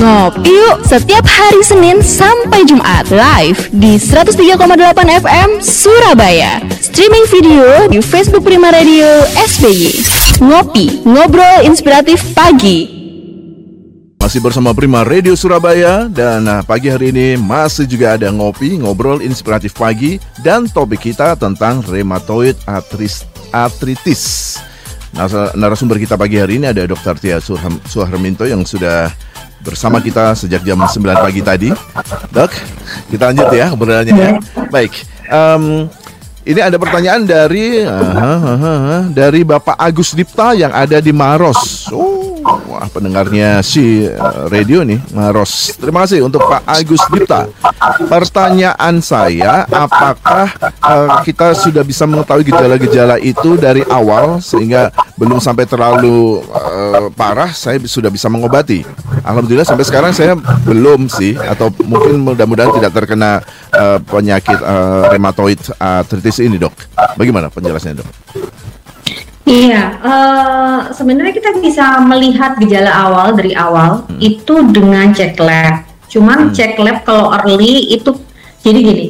Ngopi yuk setiap hari Senin sampai Jumat live di 103,8 FM Surabaya. Streaming video di Facebook Prima Radio SBY. Ngopi, ngobrol inspiratif pagi. Masih bersama Prima Radio Surabaya dan uh, pagi hari ini masih juga ada ngopi, ngobrol inspiratif pagi dan topik kita tentang rheumatoid arthritis. Nah, narasumber kita pagi hari ini ada Dr. Tia Suharminto yang sudah bersama kita sejak jam 9 pagi tadi. Dok, kita lanjut ya obrolannya ya. Baik. Um, ini ada pertanyaan dari uh, uh, uh, uh, dari Bapak Agus Dipta yang ada di Maros. Oh, Wah, pendengarnya si uh, radio nih, Maros. Terima kasih untuk Pak Agus Dipta. Pertanyaan saya, apakah uh, kita sudah bisa mengetahui gejala-gejala itu dari awal sehingga belum sampai terlalu uh, parah, saya sudah bisa mengobati? Alhamdulillah sampai sekarang saya belum sih, atau mungkin mudah-mudahan tidak terkena uh, penyakit uh, rheumatoid arthritis ini, dok. Bagaimana penjelasannya, dok? Iya, uh, sebenarnya kita bisa melihat gejala awal dari awal hmm. itu dengan cek lab. Cuman hmm. cek lab kalau early itu jadi gini,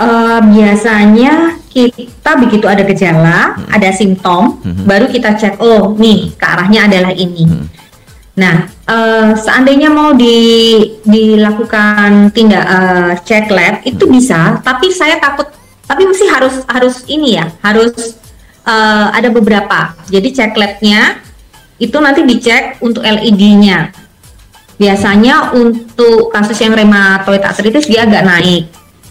uh, biasanya kita begitu ada gejala, hmm. ada simptom, hmm. baru kita cek, oh nih ke arahnya adalah ini. Hmm. Nah, uh, seandainya mau di, dilakukan tindak uh, cek lab itu hmm. bisa, tapi saya takut, tapi mesti harus harus ini ya, harus uh, ada beberapa. Jadi cek labnya itu nanti dicek untuk LED-nya. Biasanya untuk kasus yang rheumatoid arthritis dia agak naik.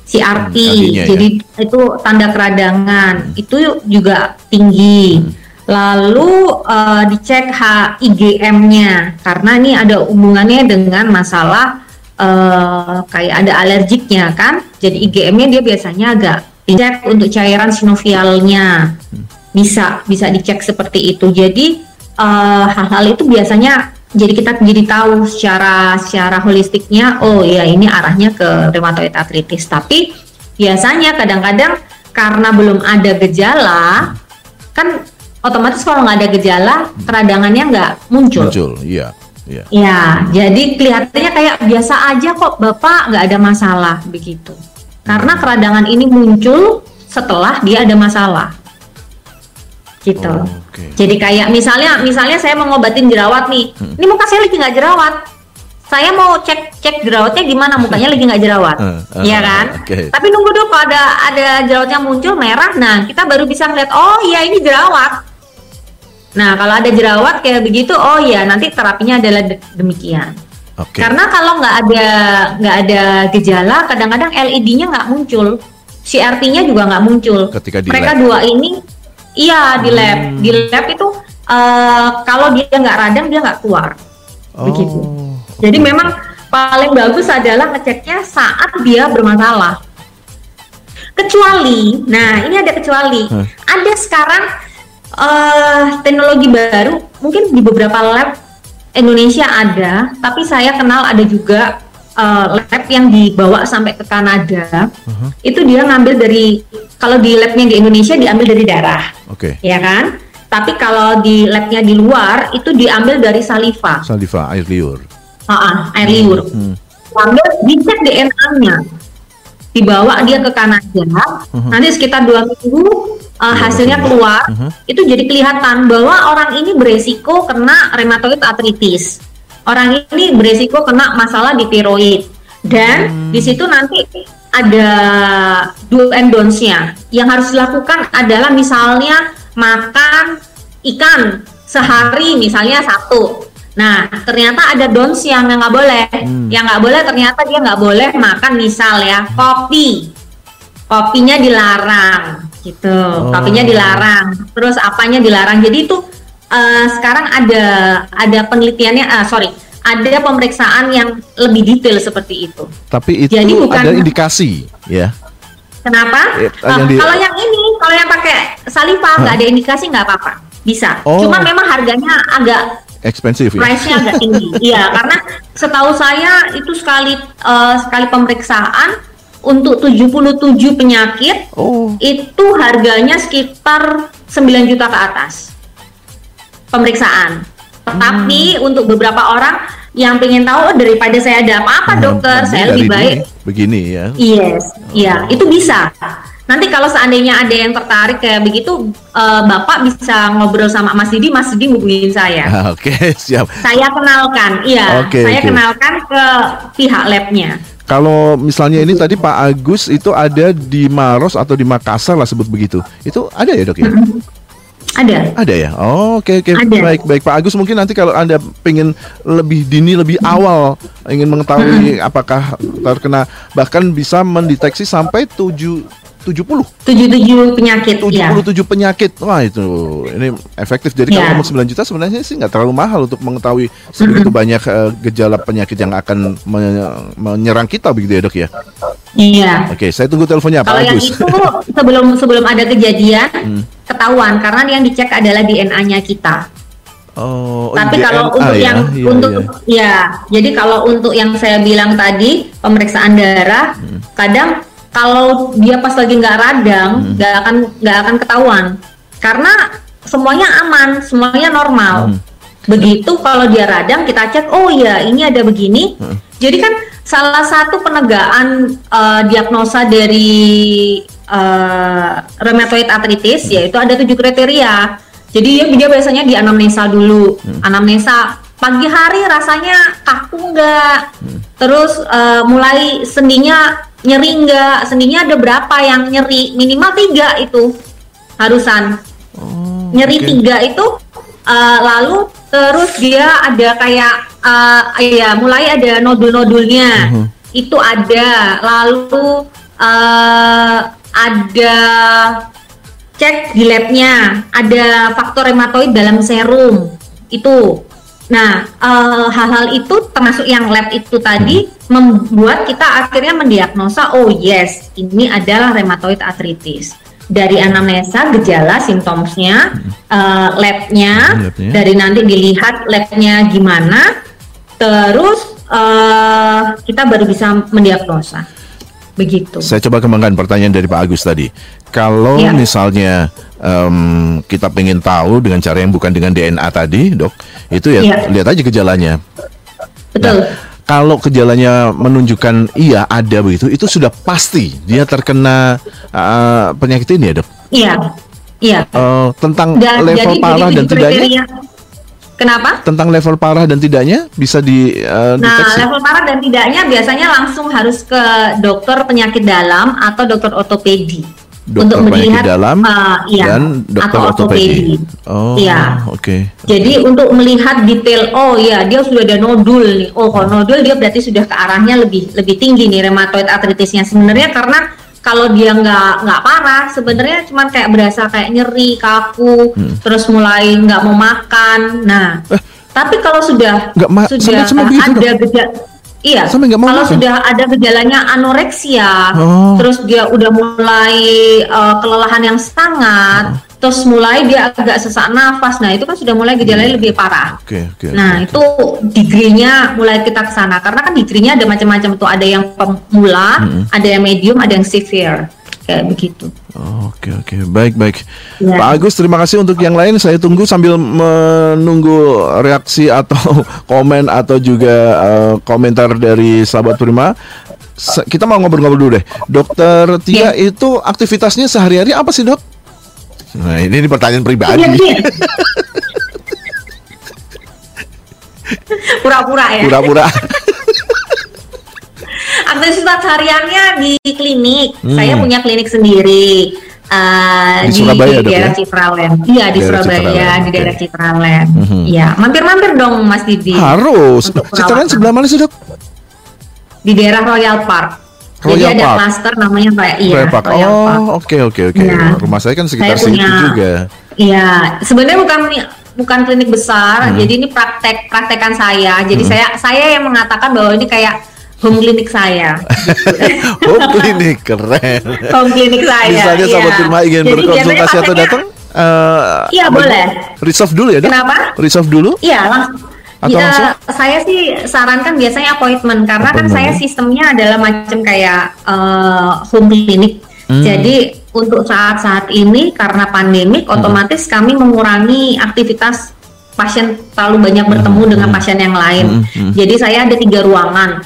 CRT, hmm, jadi ya? itu tanda keradangan, hmm. itu juga tinggi. Hmm. Lalu uh, dicek HIGM-nya karena ini ada hubungannya dengan masalah uh, kayak ada alergiknya kan. Jadi IgM-nya dia biasanya agak dicek untuk cairan sinovialnya. Hmm bisa bisa dicek seperti itu. Jadi eh, hal-hal uh, itu biasanya jadi kita jadi tahu secara secara holistiknya oh ya ini arahnya ke rheumatoid arthritis. Tapi biasanya kadang-kadang karena belum ada gejala kan otomatis kalau nggak ada gejala keradangannya nggak muncul. Muncul, iya. Ya, ya jadi kelihatannya kayak biasa aja kok Bapak nggak ada masalah begitu. Karena keradangan ini muncul setelah dia ada masalah gitu. Oh, okay. Jadi kayak misalnya misalnya saya mau ngobatin jerawat nih, hmm. ini muka saya lagi nggak jerawat, saya mau cek cek jerawatnya gimana mukanya lagi nggak jerawat, uh, uh, ya kan? Okay. Tapi nunggu dulu kalau ada ada jerawatnya muncul merah, nah kita baru bisa ngeliat oh iya ini jerawat. Nah kalau ada jerawat kayak begitu, oh iya nanti terapinya adalah de demikian. Okay. Karena kalau nggak ada nggak ada gejala, kadang-kadang LED-nya nggak muncul, CRT-nya juga nggak muncul. Ketika Mereka dua ini Iya di lab. Hmm. Di lab itu uh, kalau dia nggak radang dia nggak keluar. Oh, Begitu. Jadi okay. memang paling bagus adalah ngeceknya saat dia bermasalah. Kecuali, nah ini ada kecuali. Hmm. Ada sekarang uh, teknologi baru, mungkin di beberapa lab Indonesia ada, tapi saya kenal ada juga uh, lab yang dibawa sampai ke Kanada, uh-huh. itu dia ngambil dari kalau di labnya di Indonesia diambil dari darah, oke, okay. ya kan? Tapi kalau di labnya di luar itu diambil dari saliva. Saliva, air liur. Uh-uh, air hmm. liur. Hmm. Ambil dicek DNA-nya, dibawa dia ke Kanada, uh-huh. nanti sekitar dua minggu uh, hasilnya keluar, uh-huh. itu jadi kelihatan bahwa orang ini beresiko kena rheumatoid arthritis orang ini beresiko kena masalah di tiroid dan hmm. di situ nanti ada do and don'ts-nya. Yang harus dilakukan adalah misalnya makan ikan sehari misalnya satu. Nah, ternyata ada don'ts yang nggak boleh. Hmm. Yang nggak boleh ternyata dia nggak boleh makan misal ya kopi. Kopinya dilarang gitu. Oh. Kopinya dilarang. Terus apanya dilarang. Jadi itu uh, sekarang ada ada penelitiannya uh, sorry ada pemeriksaan yang lebih detail seperti itu. Tapi itu Jadi bukan, ada indikasi ya. Kenapa? Eh, uh, di... Kalau yang ini, kalau yang pakai saliva nggak ada indikasi nggak apa-apa, bisa. Oh. Cuma memang harganya agak ekspensif ya. Price-nya agak tinggi. Iya, karena setahu saya itu sekali uh, sekali pemeriksaan untuk 77 penyakit oh. itu harganya sekitar 9 juta ke atas pemeriksaan. Tetapi hmm. untuk beberapa orang yang pengen tahu oh, daripada saya ada apa-apa Nah, dokter, saya lebih baik dini, begini ya. Yes, iya itu bisa. Nanti kalau seandainya ada yang tertarik kayak begitu, eh, Bapak bisa ngobrol sama Mas Didi, Mas Didi hubungin saya. Oke, siap. Saya kenalkan, iya, Oke, saya oke. kenalkan ke pihak labnya. Kalau misalnya ini tadi Pak Agus itu ada di Maros atau di Makassar lah sebut begitu. Itu ada ya dok ya? Ada. Ada ya? Oh, oke oke Ada. baik baik Pak Agus mungkin nanti kalau anda pengen lebih dini lebih awal ingin mengetahui apakah terkena bahkan bisa mendeteksi sampai 7 70 Tujuh-tujuh penyakit, ya. 77 penyakit. Wah, itu ini efektif. Jadi Ya. kalau ngomong 9 juta sebenarnya sih nggak terlalu mahal untuk mengetahui sebegitu banyak eh, gejala penyakit yang akan me- menyerang kita begitu ya, Dok ya. Iya. Oke, saya tunggu teleponnya Kalau yang Agus. itu sebelum sebelum ada kejadian Hmm. ketahuan karena yang dicek adalah DNA-nya kita. Oh, oh, Tapi DNA kalau untuk ya, yang iya, untuk iya. ya, jadi kalau untuk yang saya bilang tadi pemeriksaan darah, Hmm. kadang kalau dia pas lagi nggak radang, Hmm. nggak akan nggak akan ketahuan karena semuanya aman, semuanya normal. Hmm. Begitu kalau dia radang kita cek, oh ya ini ada begini. Hmm. Jadi kan salah satu penegaan eh, diagnosa dari eh, rheumatoid arthritis yaitu ada tujuh kriteria. Jadi dia, dia biasanya di anamnesa dulu. Anamnesa pagi hari rasanya kaku nggak, terus eh, mulai sendinya nyeri nggak, sendinya ada berapa yang nyeri, minimal tiga itu harusan. Oh, nyeri oke. tiga itu uh, lalu terus dia ada kayak uh, ya mulai ada nodul-nodulnya. Mhm. itu ada. Lalu uh, ada cek di labnya. Ada faktor rheumatoid dalam serum. Itu. Nah uh, hal-hal itu termasuk yang lab itu tadi membuat kita akhirnya mendiagnosa oh yes ini adalah rheumatoid arthritis dari anamnesa gejala simptomnya eh, labnya Labnya. dari nanti dilihat labnya gimana terus eh, kita baru bisa mendiagnosa begitu Saya coba kembangkan pertanyaan dari Pak Agus tadi. Kalau Ya. misalnya em, kita pengen tahu dengan cara yang bukan dengan DNA tadi, dok, itu ya Ya. lihat aja gejalanya. betul Kalau gejalanya menunjukkan iya ada begitu, itu sudah pasti dia terkena eh, penyakit ini ya dok. iya iya Eh, tentang dan level jadi parah jadi dan tidaknya, kenapa tentang level parah dan tidaknya bisa di eh, Nah, deteksi. level parah dan tidaknya biasanya langsung harus ke dokter penyakit dalam atau dokter ortopedi Dokter untuk melihat dalam uh, iya, dan dokter atau ortopedi. Oh, Iya. oke. Jadi untuk melihat detail, oh ya dia sudah ada nodul nih. Oh kalau nodul dia berarti sudah ke arahnya lebih lebih tinggi nih rheumatoid arthritisnya. Sebenarnya karena kalau dia nggak nggak parah, sebenarnya cuman kayak berasa kayak nyeri, kaku, Hmm. terus mulai nggak mau makan. Nah, tapi kalau sudah Eh. Ma- sudah ada gejala Iya, Sampai nggak mau kalau makan? sudah ada gejalanya anoreksia, Oh. terus dia udah mulai eh, kelelahan yang sangat, terus mulai dia agak sesak nafas, nah itu kan sudah mulai gejalanya lebih parah. Oke, oke. Nah oke, itu degree-nya mulai kita ke sana karena kan degree-nya ada macam-macam tuh ada yang pemula, ada yang medium, ada yang severe kayak begitu. Oh, Oke oke baik baik Ya. Pak Agus terima kasih untuk yang lain saya tunggu sambil menunggu reaksi atau komen atau juga eh, komentar dari sahabat Prima Se- kita mau ngobrol-ngobrol dulu deh Dokter Tia Ya. itu aktivitasnya sehari-hari apa sih dok? Nah ini, ini pertanyaan pribadi Iya, iya. Pura-pura ya. pura-pura Aktivitas hariannya di klinik. Hmm. Saya punya klinik sendiri. eh, Di Surabaya, Dok, daerah ya? Citraland. Iya di Daerah Surabaya, Citraland, di daerah Citraland. Mhm. Iya, mampir-mampir dong Mas Didi. harus Citraland sebelah mana sih dok? Di daerah Royal Park. Jadi Royal ada Park. klaster namanya kayak iya Royal Park. Royal. Oh oke oke oke Iya. rumah saya kan sekitar Saya situ punya- juga Iya, sebenarnya bukan bukan klinik besar, Hmm. jadi ini praktek praktekan saya. Jadi saya saya yang mengatakan bahwa ini kayak home klinik saya. Oh klinik keren home klinik saya. Misalnya iya. sahabat Firma ingin Jadi berkonsultasi atau datang eh, Iya, boleh. Reserve dulu ya dok? Kenapa? Reserve dulu? Iya, langsung. Atau Ya, langsung? saya sih sarankan biasanya appointment karena kan Appointment, saya ya. sistemnya adalah macam kayak eh, home clinic. Hmm. Jadi untuk saat-saat ini karena pandemik Hmm. otomatis kami mengurangi aktivitas pasien terlalu banyak bertemu dengan pasien yang lain. Jadi saya ada tiga ruangan.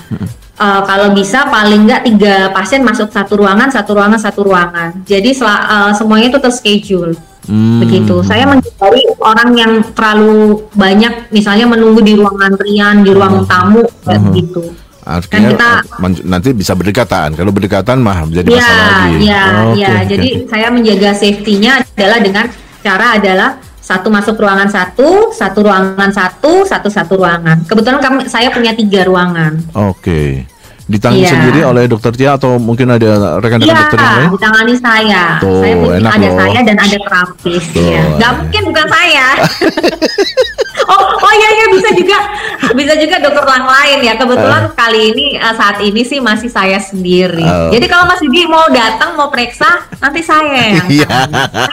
Uh, kalau bisa paling nggak tiga pasien masuk satu ruangan, satu ruangan, satu ruangan. Jadi sel- uh, semuanya itu terschedule. Hmm. Begitu. Saya menghindari orang yang terlalu banyak, misalnya menunggu di ruang antrian, di ruang tamu, kayak begitu. Artinya Kan kita- nanti bisa berdekatan. Kalau berdekatan mah jadi Iya, masalah lagi. iya, Oke, iya. oke, Jadi saya menjaga safety-nya adalah dengan cara adalah satu masuk ruangan satu, satu ruangan satu, satu satu ruangan. Kebetulan kami saya punya tiga ruangan. Oke. Ditangani Iya. sendiri oleh dokter Tia atau mungkin ada rekan-rekan Iya, dokter yang lain? ditangani saya. Tuh, saya punya enak ada loh. saya dan ada terapis. Tuh. Ya. Gak mungkin bukan saya. oh, oh iya iya bisa juga, bisa juga dokter orang lain ya. Kebetulan kali ini eh, saat ini sih masih saya sendiri. Oh. Jadi kalau Mas Didi mau datang mau periksa, nanti saya yang Iya.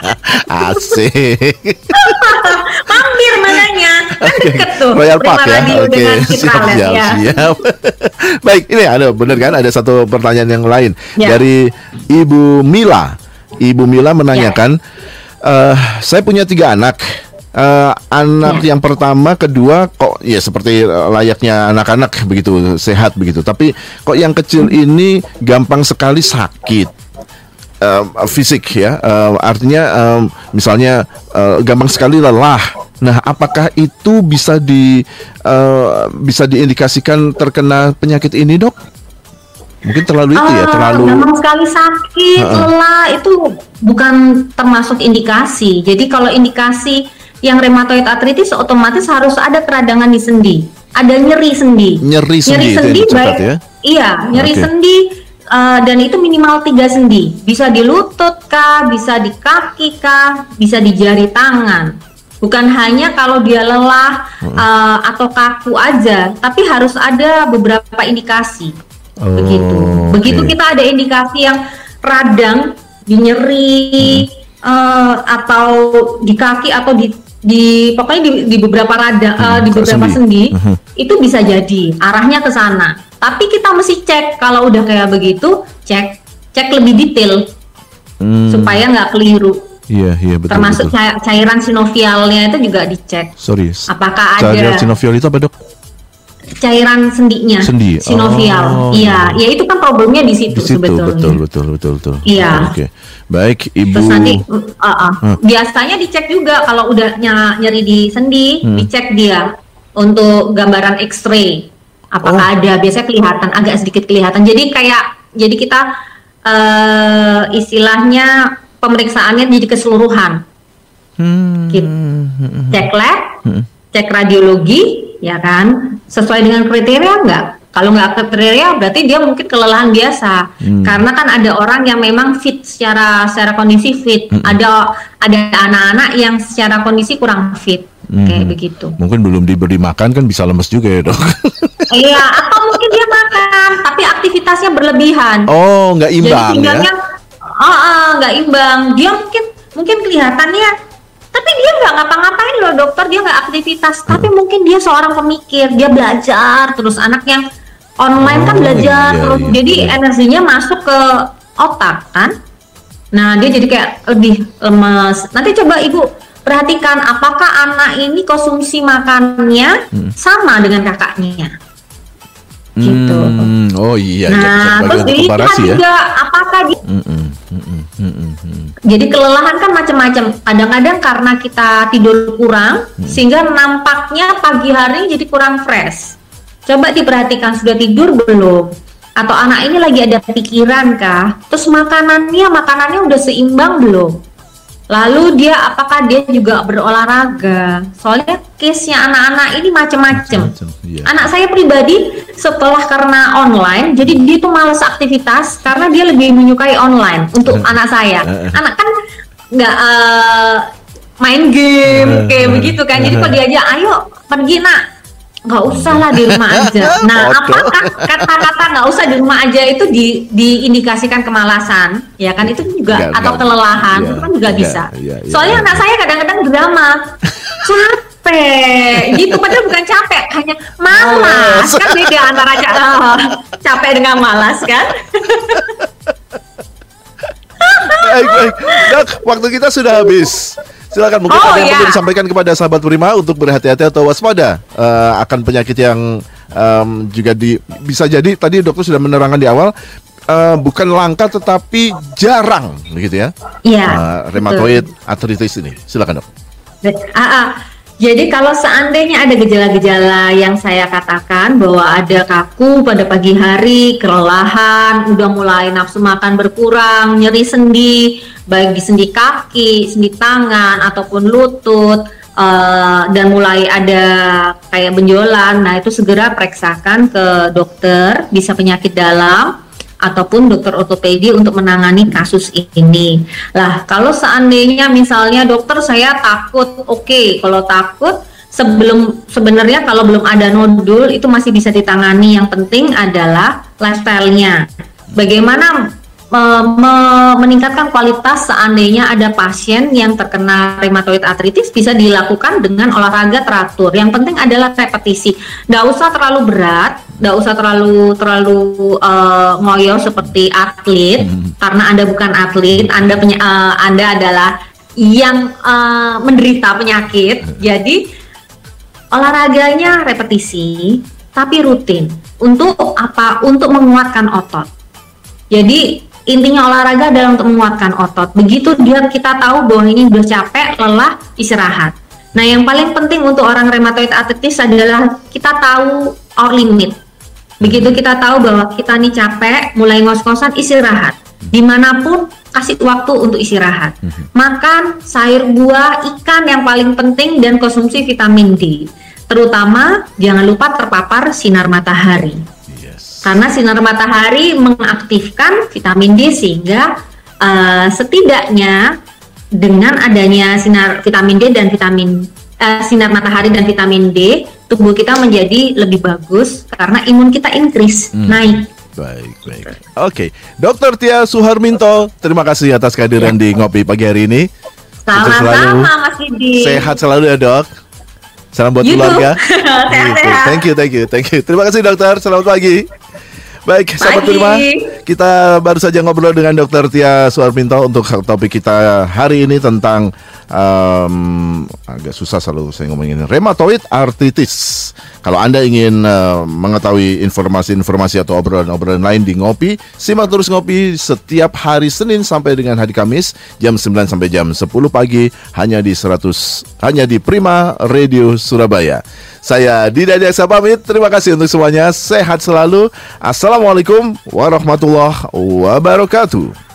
Asik. Mampir makanya kan deket tuh. Royal Park ya. Oke, dengan siap, siap, ya. siap. Baik, ini ada benar kan ada satu pertanyaan yang lain Ya. dari Ibu Mila. Ibu Mila menanyakan, eh, saya punya tiga anak. Eh, anak Ya. yang pertama, kedua kok ya seperti eh, layaknya anak-anak begitu sehat begitu. Tapi kok yang kecil ini gampang sekali sakit. Eh, fisik ya, Eh, artinya em, misalnya eh, gampang sekali lelah. Nah, apakah itu bisa di eh, bisa diindikasikan terkena penyakit ini, dok? Mungkin terlalu itu ya, Ah, terlalu. gampang sekali sakit, Heeh. lelah itu bukan termasuk indikasi. Jadi kalau indikasi yang rheumatoid arthritis otomatis harus ada keradangan di sendi, ada nyeri sendi. Nyeri sendi itu yang dicatat baik- ya? Iya, nyeri Oke. sendi eh, dan itu minimal tiga sendi. Bisa di lutut kah, bisa di kaki kah, bisa di jari tangan. Bukan hanya kalau dia lelah eh, atau kaku aja, tapi harus ada beberapa indikasi begitu. Oh, Begitu oke. kita ada indikasi yang radang, di nyeri eh, atau di kaki atau di di pokoknya di, di beberapa rada eh, di beberapa sendi. sendi, Mhm. itu bisa jadi arahnya ke sana. Tapi kita mesti cek kalau udah kayak begitu, cek cek lebih detail Hmm, supaya nggak keliru. Iya, iya betul. Termasuk betul. cai- cairan sinovialnya itu juga dicek. Sorry. Apakah Cairan ada sinovial itu apa, dok? cairan sendinya? Sendi. Sinovial. Oh, iya, ya itu kan problemnya di situ, Di situ, sebetulnya. betul, betul, betul, betul. Iya. Oke. Baik, Ibu. Terus nanti uh, uh. biasanya dicek juga kalau udah ny- nyeri di sendi, Hmm. dicek dia untuk gambaran X-ray. Apakah Oh. ada? Biasanya kelihatan agak sedikit kelihatan. Jadi kayak jadi kita eh istilahnya pemeriksaannya jadi keseluruhan. Hmm, Gitu. Cek lab, hmm. cek radiologi, ya kan? Sesuai dengan kriteria enggak? Kalau nggak kriteria berarti dia mungkin kelelahan biasa. Hmm. Karena kan ada orang yang memang fit secara secara kondisi fit. Hmm. Ada ada anak-anak yang secara kondisi kurang fit. Kayak Hmm. begitu. Mungkin belum diberi makan kan bisa lemes juga ya, dok. Iya, atau mungkin dia makan tapi aktivitasnya berlebihan. Oh, nggak imbang Jadi ya? oh, oh, nggak imbang. Dia mungkin mungkin kelihatannya tapi dia nggak ngapa-ngapain loh dokter, dia nggak aktivitas. Hmm. Tapi mungkin dia seorang pemikir, dia belajar terus anak yang online kan Oh, belajar iya, terus iya, jadi iya. energinya masuk ke otak kan. Nah, dia jadi kayak lebih lemes. Nanti coba Ibu perhatikan apakah anak ini konsumsi makannya Hmm. sama dengan kakaknya. Gitu. Hmm, oh iya, iya, Nah, terus dilihat komparasi ya. juga apakah dia Mm-mm, mm-mm, mm-mm, mm-mm. Jadi kelelahan kan macam-macam. Kadang-kadang karena kita tidur kurang, Hmm. sehingga nampaknya pagi hari jadi kurang fresh. Coba diperhatikan sudah tidur belum? Atau anak ini lagi ada pikiran kah? Terus makanannya, makanannya udah seimbang belum? Lalu dia apakah dia juga berolahraga? Soalnya case-nya anak-anak ini macam-macam. Macam, iya. Anak saya pribadi setelah karena online, jadi dia tuh males aktivitas karena dia lebih menyukai online untuk anak saya. Anak kan nggak eh, main game kayak begitu kan. Jadi kalau diajak, ayo pergi nak, nggak usah lah di rumah aja. Nah, apakah kata-kata nggak usah di rumah aja itu di, diindikasikan kemalasan? Ya kan itu juga Nggak, atau nggak. kelelahan Iya, itu kan juga iya, bisa. iya, iya, Soalnya iya. anak saya kadang-kadang drama capek gitu padahal bukan capek hanya malas Malas. kan beda antara ca- oh, capek dengan malas kan Baik, baik. Dok, waktu kita sudah habis. Silakan mungkin Oh, ada yang ya. perlu disampaikan kepada sahabat Prima untuk berhati-hati atau waspada eh, akan penyakit yang em, juga di bisa jadi tadi dokter sudah menerangkan di awal eh, bukan langka tetapi jarang begitu ya. Iya. Eh, betul. rheumatoid arthritis ini. Silakan dok. Ah, ah. Jadi kalau seandainya ada gejala-gejala yang saya katakan bahwa ada kaku pada pagi hari, kelelahan, udah mulai nafsu makan berkurang, nyeri sendi, baik di sendi kaki, sendi tangan ataupun lutut, eh, dan mulai ada kayak benjolan, nah itu segera periksakan ke dokter, bisa penyakit dalam ataupun dokter ortopedi untuk menangani kasus ini. Lah, kalau seandainya misalnya dokter saya takut, oke, kalau takut sebelum sebenarnya kalau belum ada nodul itu masih bisa ditangani. Yang penting adalah lifestyle-nya. Bagaimana me- me- meningkatkan kualitas seandainya ada pasien yang terkena rheumatoid arthritis bisa dilakukan dengan olahraga teratur. Yang penting adalah repetisi. Nggak usah terlalu berat, nggak usah terlalu terlalu eh, ngoyo seperti atlet karena anda bukan atlet, anda penya- eh, anda adalah yang eh, menderita penyakit. Jadi olahraganya repetisi tapi rutin. Untuk apa? Untuk menguatkan otot. Jadi intinya olahraga adalah untuk menguatkan otot. Begitu dia kita tahu bahwa ini udah capek, lelah, istirahat. Nah, yang paling penting untuk orang rheumatoid arthritis adalah kita tahu our limit. Begitu kita tahu bahwa kita nih capek, mulai ngos-ngosan istirahat. Di mana pun kasih waktu untuk istirahat. Makan sayur buah, ikan yang paling penting dan konsumsi vitamin D. Terutama jangan lupa terpapar sinar matahari. Karena sinar matahari mengaktifkan vitamin D sehingga eh, setidaknya dengan adanya sinar vitamin D dan vitamin eh, sinar matahari dan vitamin D tubuh kita menjadi lebih bagus karena imun kita increase naik. Baik, baik. Oke, Dokter Tia Suharminto, terima kasih atas kehadiran di Ngopi pagi hari ini. Sama-sama Mas Didi. Sehat selalu ya dok. Salam buat You keluarga. Sehat-sehat. Gitu. Thank you, thank you, thank you. Terima kasih dokter. Selamat pagi. Baik, sahabat Pagi. Prima, kita baru saja ngobrol dengan Dokter Tia Suarminto untuk topik kita hari ini tentang em, agak susah selalu saya ngomongin rheumatoid arthritis. Kalau Anda ingin eh, mengetahui informasi-informasi atau obrolan-obrolan lain di Ngopi, simak terus Ngopi setiap hari Senin sampai dengan hari Kamis jam 9 sampai jam 10 pagi hanya di 100 hanya di Prima Radio Surabaya. Saya Dida Diaksa pamit. Terima kasih untuk semuanya. Sehat selalu. Assalamualaikum warahmatullahi wabarakatuh.